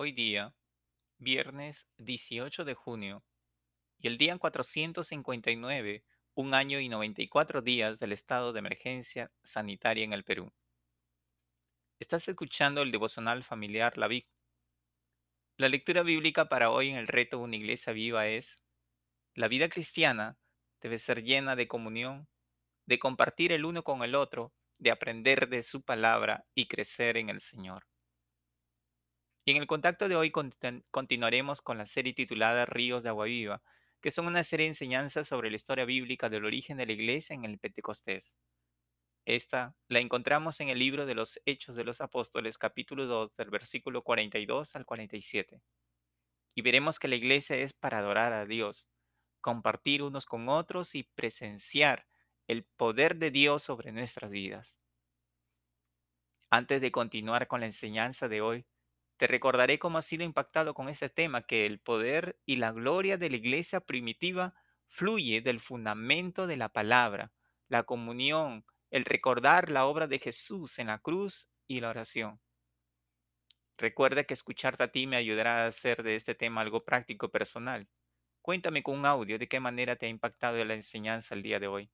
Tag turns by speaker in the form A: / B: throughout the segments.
A: Hoy día, viernes 18 de junio, y el día 459, un año y 94 días del estado de emergencia sanitaria en el Perú. Estás escuchando el devocional familiar La Vic. La lectura bíblica para hoy en el reto Una Iglesia Viva es, la vida cristiana debe ser llena de comunión, de compartir el uno con el otro, de aprender de su palabra y crecer en el Señor. Y en el contacto de hoy continuaremos con la serie titulada Ríos de Agua Viva, que son una serie de enseñanzas sobre la historia bíblica del origen de la iglesia en el Pentecostés. Esta la encontramos en el libro de los Hechos de los Apóstoles, capítulo 2, del versículo 42 al 47. Y veremos que la iglesia es para adorar a Dios, compartir unos con otros y presenciar el poder de Dios sobre nuestras vidas. Antes de continuar con la enseñanza de hoy, te recordaré cómo has sido impactado con este tema, que el poder y la gloria de la iglesia primitiva fluye del fundamento de la palabra, la comunión, el recordar la obra de Jesús en la cruz y la oración. Recuerda que escucharte a ti me ayudará a hacer de este tema algo práctico personal. Cuéntame con un audio de qué manera te ha impactado la enseñanza el día de hoy.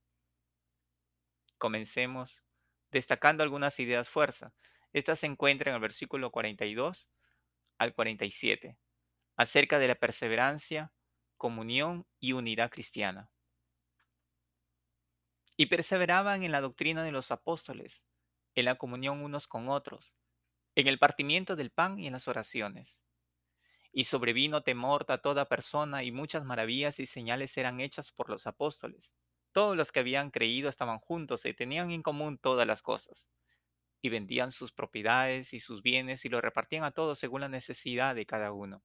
A: Comencemos destacando algunas ideas fuerza. Esta se encuentra en el versículo 42 al 47, acerca de la perseverancia, comunión y unidad cristiana. Y perseveraban en la doctrina de los apóstoles, en la comunión unos con otros, en el partimiento del pan y en las oraciones. Y sobrevino temor a toda persona y muchas maravillas y señales eran hechas por los apóstoles. Todos los que habían creído estaban juntos y tenían en común todas las cosas. Y vendían sus propiedades y sus bienes y lo repartían a todos según la necesidad de cada uno.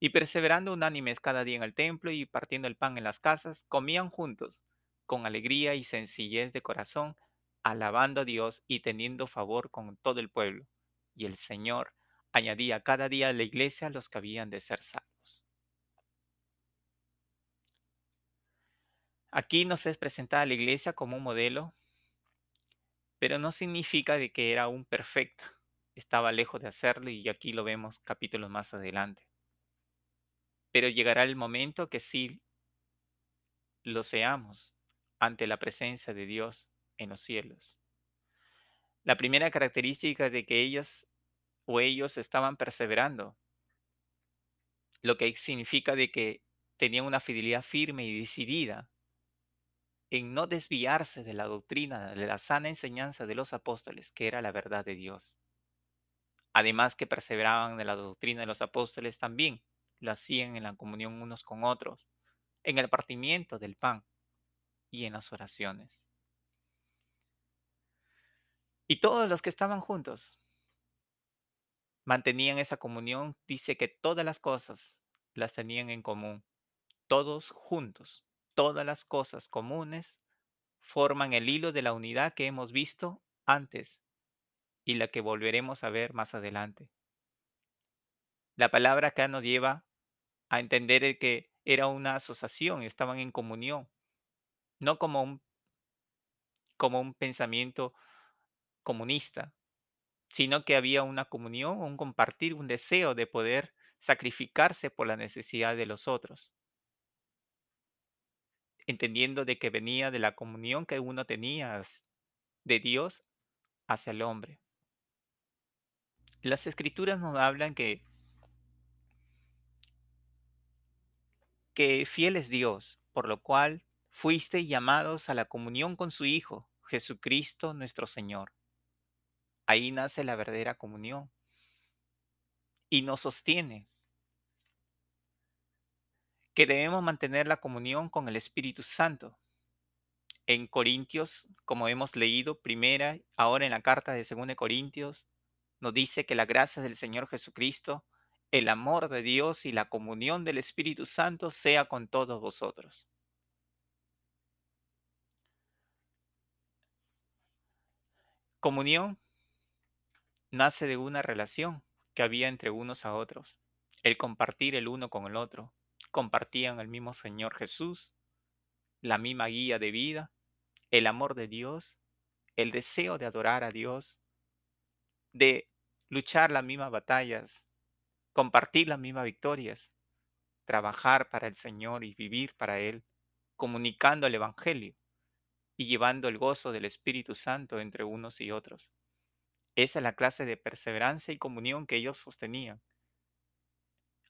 A: Y perseverando unánimes cada día en el templo y partiendo el pan en las casas, comían juntos, con alegría y sencillez de corazón, alabando a Dios y teniendo favor con todo el pueblo. Y el Señor añadía cada día a la iglesia los que habían de ser salvos. Aquí nos es presentada la iglesia como un modelo, pero no significa de que era un perfecta. Estaba lejos de hacerlo y aquí lo vemos capítulos más adelante. Pero llegará el momento que sí lo seamos ante la presencia de Dios en los cielos. La primera característica de que ellas o ellos estaban perseverando, lo que significa de que tenían una fidelidad firme y decidida en no desviarse de la doctrina, de la sana enseñanza de los apóstoles, que era la verdad de Dios. Además que perseveraban en la doctrina de los apóstoles también, lo hacían en la comunión unos con otros, en el partimiento del pan y en las oraciones. Y todos los que estaban juntos mantenían esa comunión, dice que todas las cosas las tenían en común, todos juntos, todas las cosas comunes forman el hilo de la unidad que hemos visto antes y la que volveremos a ver más adelante. La palabra acá nos lleva a entender que era una asociación, estaban en comunión, no como un, como un pensamiento comunista, sino que había una comunión, un compartir, un deseo de poder sacrificarse por la necesidad de los otros, entendiendo de que venía de la comunión que uno tenía de Dios hacia el hombre. Las escrituras nos hablan que que fiel es Dios, por lo cual fuiste llamados a la comunión con su Hijo, Jesucristo nuestro Señor. Ahí nace la verdadera comunión y nos sostiene que debemos mantener la comunión con el Espíritu Santo. En Corintios, como hemos leído primera, ahora en la carta de 2 Corintios, nos dice que la gracia del Señor Jesucristo, el amor de Dios y la comunión del Espíritu Santo sea con todos vosotros. Comunión nace de una relación que había entre unos a otros, el compartir el uno con el otro. Compartían el mismo Señor Jesús, la misma guía de vida, el amor de Dios, el deseo de adorar a Dios, de luchar las mismas batallas compartir las mismas victorias, trabajar para el Señor y vivir para Él, comunicando el Evangelio y llevando el gozo del Espíritu Santo entre unos y otros. Esa es la clase de perseverancia y comunión que ellos sostenían.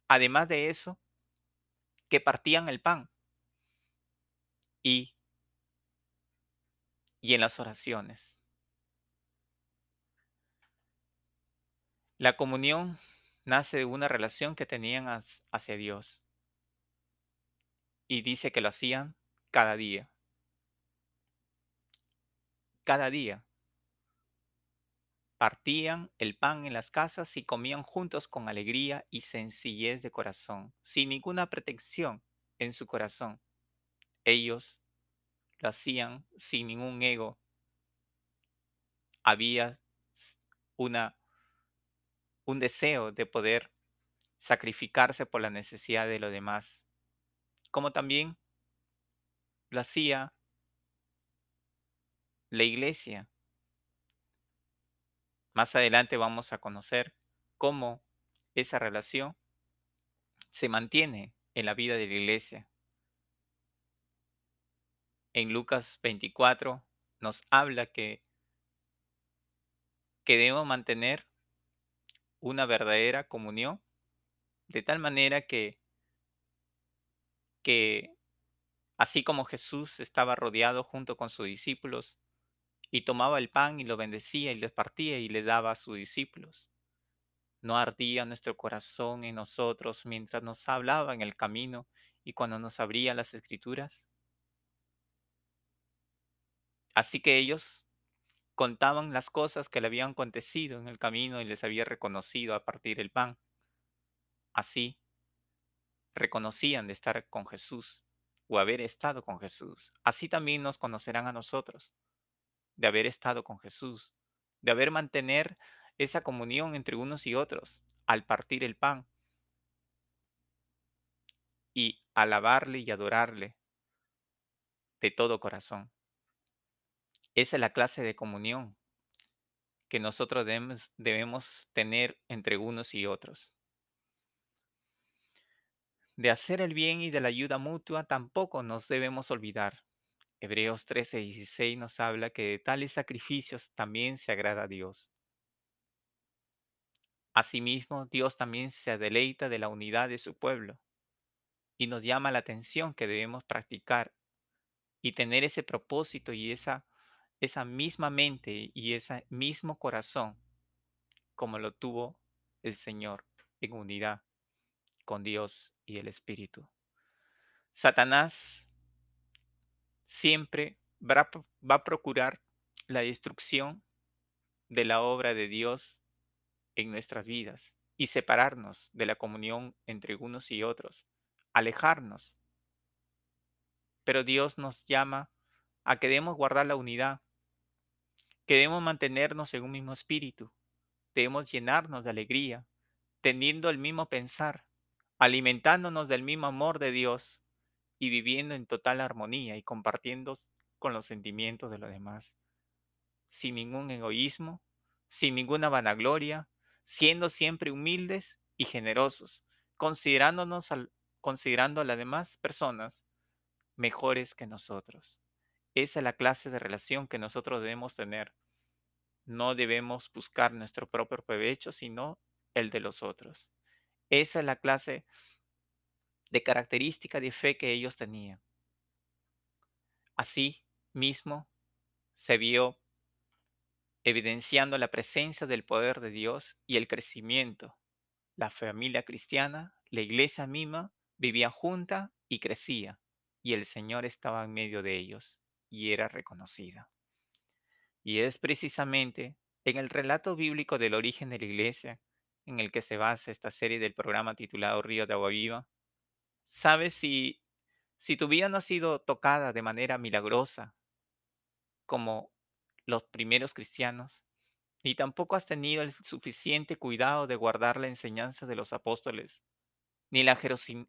A: Además de eso, que partían el pan y, y en las oraciones. La comunión nace de una relación que tenían hacia Dios. Y dice que lo hacían cada día. Cada día. Partían el pan en las casas y comían juntos con alegría y sencillez de corazón, sin ninguna pretensión en su corazón. Ellos lo hacían sin ningún ego. Había una, un deseo de poder sacrificarse por la necesidad de los demás, como también lo hacía la iglesia más adelante vamos a conocer cómo esa relación se mantiene en la vida de la iglesia. En Lucas 24 nos habla que, que debemos mantener una verdadera comunión de tal manera que, que así como Jesús estaba rodeado junto con sus discípulos, y tomaba el pan y lo bendecía y les partía y le daba a sus discípulos. ¿No ardía nuestro corazón en nosotros mientras nos hablaba en el camino y cuando nos abría las escrituras? Así que ellos contaban las cosas que le habían acontecido en el camino y les había reconocido a partir del pan. Así, reconocían de estar con Jesús o haber estado con Jesús. Así también nos conocerán a nosotros de haber estado con Jesús, de haber mantener esa comunión entre unos y otros al partir el pan y alabarle y adorarle de todo corazón. Esa es la clase de comunión que nosotros debemos, debemos tener entre unos y otros. De hacer el bien y de la ayuda mutua tampoco nos debemos olvidar. Hebreos 13, 16 nos habla que de tales sacrificios también se agrada a Dios. Asimismo, Dios también se deleita de la unidad de su pueblo y nos llama la atención que debemos practicar y tener ese propósito y esa, esa misma mente y ese mismo corazón como lo tuvo el Señor en unidad con Dios y el Espíritu. Satanás siempre va a procurar la destrucción de la obra de Dios en nuestras vidas y separarnos de la comunión entre unos y otros, alejarnos. Pero Dios nos llama a que debemos guardar la unidad, que debemos mantenernos en un mismo espíritu, debemos llenarnos de alegría, teniendo el mismo pensar, alimentándonos del mismo amor de Dios, y viviendo en total armonía y compartiendo con los sentimientos de los demás, sin ningún egoísmo, sin ninguna vanagloria, siendo siempre humildes y generosos, considerándonos considerando a las demás personas mejores que nosotros. Esa es la clase de relación que nosotros debemos tener. No debemos buscar nuestro propio provecho, sino el de los otros. Esa es la clase de característica de fe que ellos tenían. Así mismo se vio evidenciando la presencia del poder de Dios y el crecimiento. La familia cristiana, la iglesia misma, vivía junta y crecía, y el Señor estaba en medio de ellos y era reconocida. Y es precisamente en el relato bíblico del origen de la iglesia en el que se basa esta serie del programa titulado Río de Agua Viva, sabes si, si tu vida no ha sido tocada de manera milagrosa como los primeros cristianos, ni tampoco has tenido el suficiente cuidado de guardar la enseñanza de los apóstoles, ni la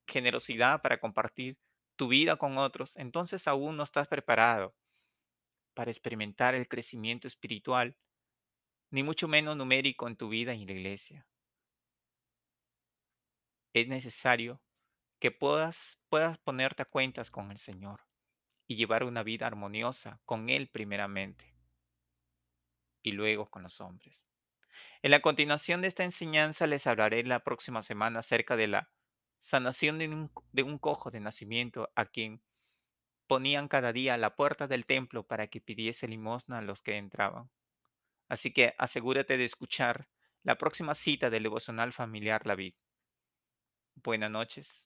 A: generosidad para compartir tu vida con otros, entonces aún no estás preparado para experimentar el crecimiento espiritual, ni mucho menos numérico en tu vida y en la iglesia. es necesario que puedas, puedas ponerte a cuentas con el Señor y llevar una vida armoniosa con Él primeramente y luego con los hombres. En la continuación de esta enseñanza les hablaré la próxima semana acerca de la sanación de un, de un cojo de nacimiento a quien ponían cada día a la puerta del templo para que pidiese limosna a los que entraban. Así que asegúrate de escuchar la próxima cita del devocional familiar La Vid. Buenas noches,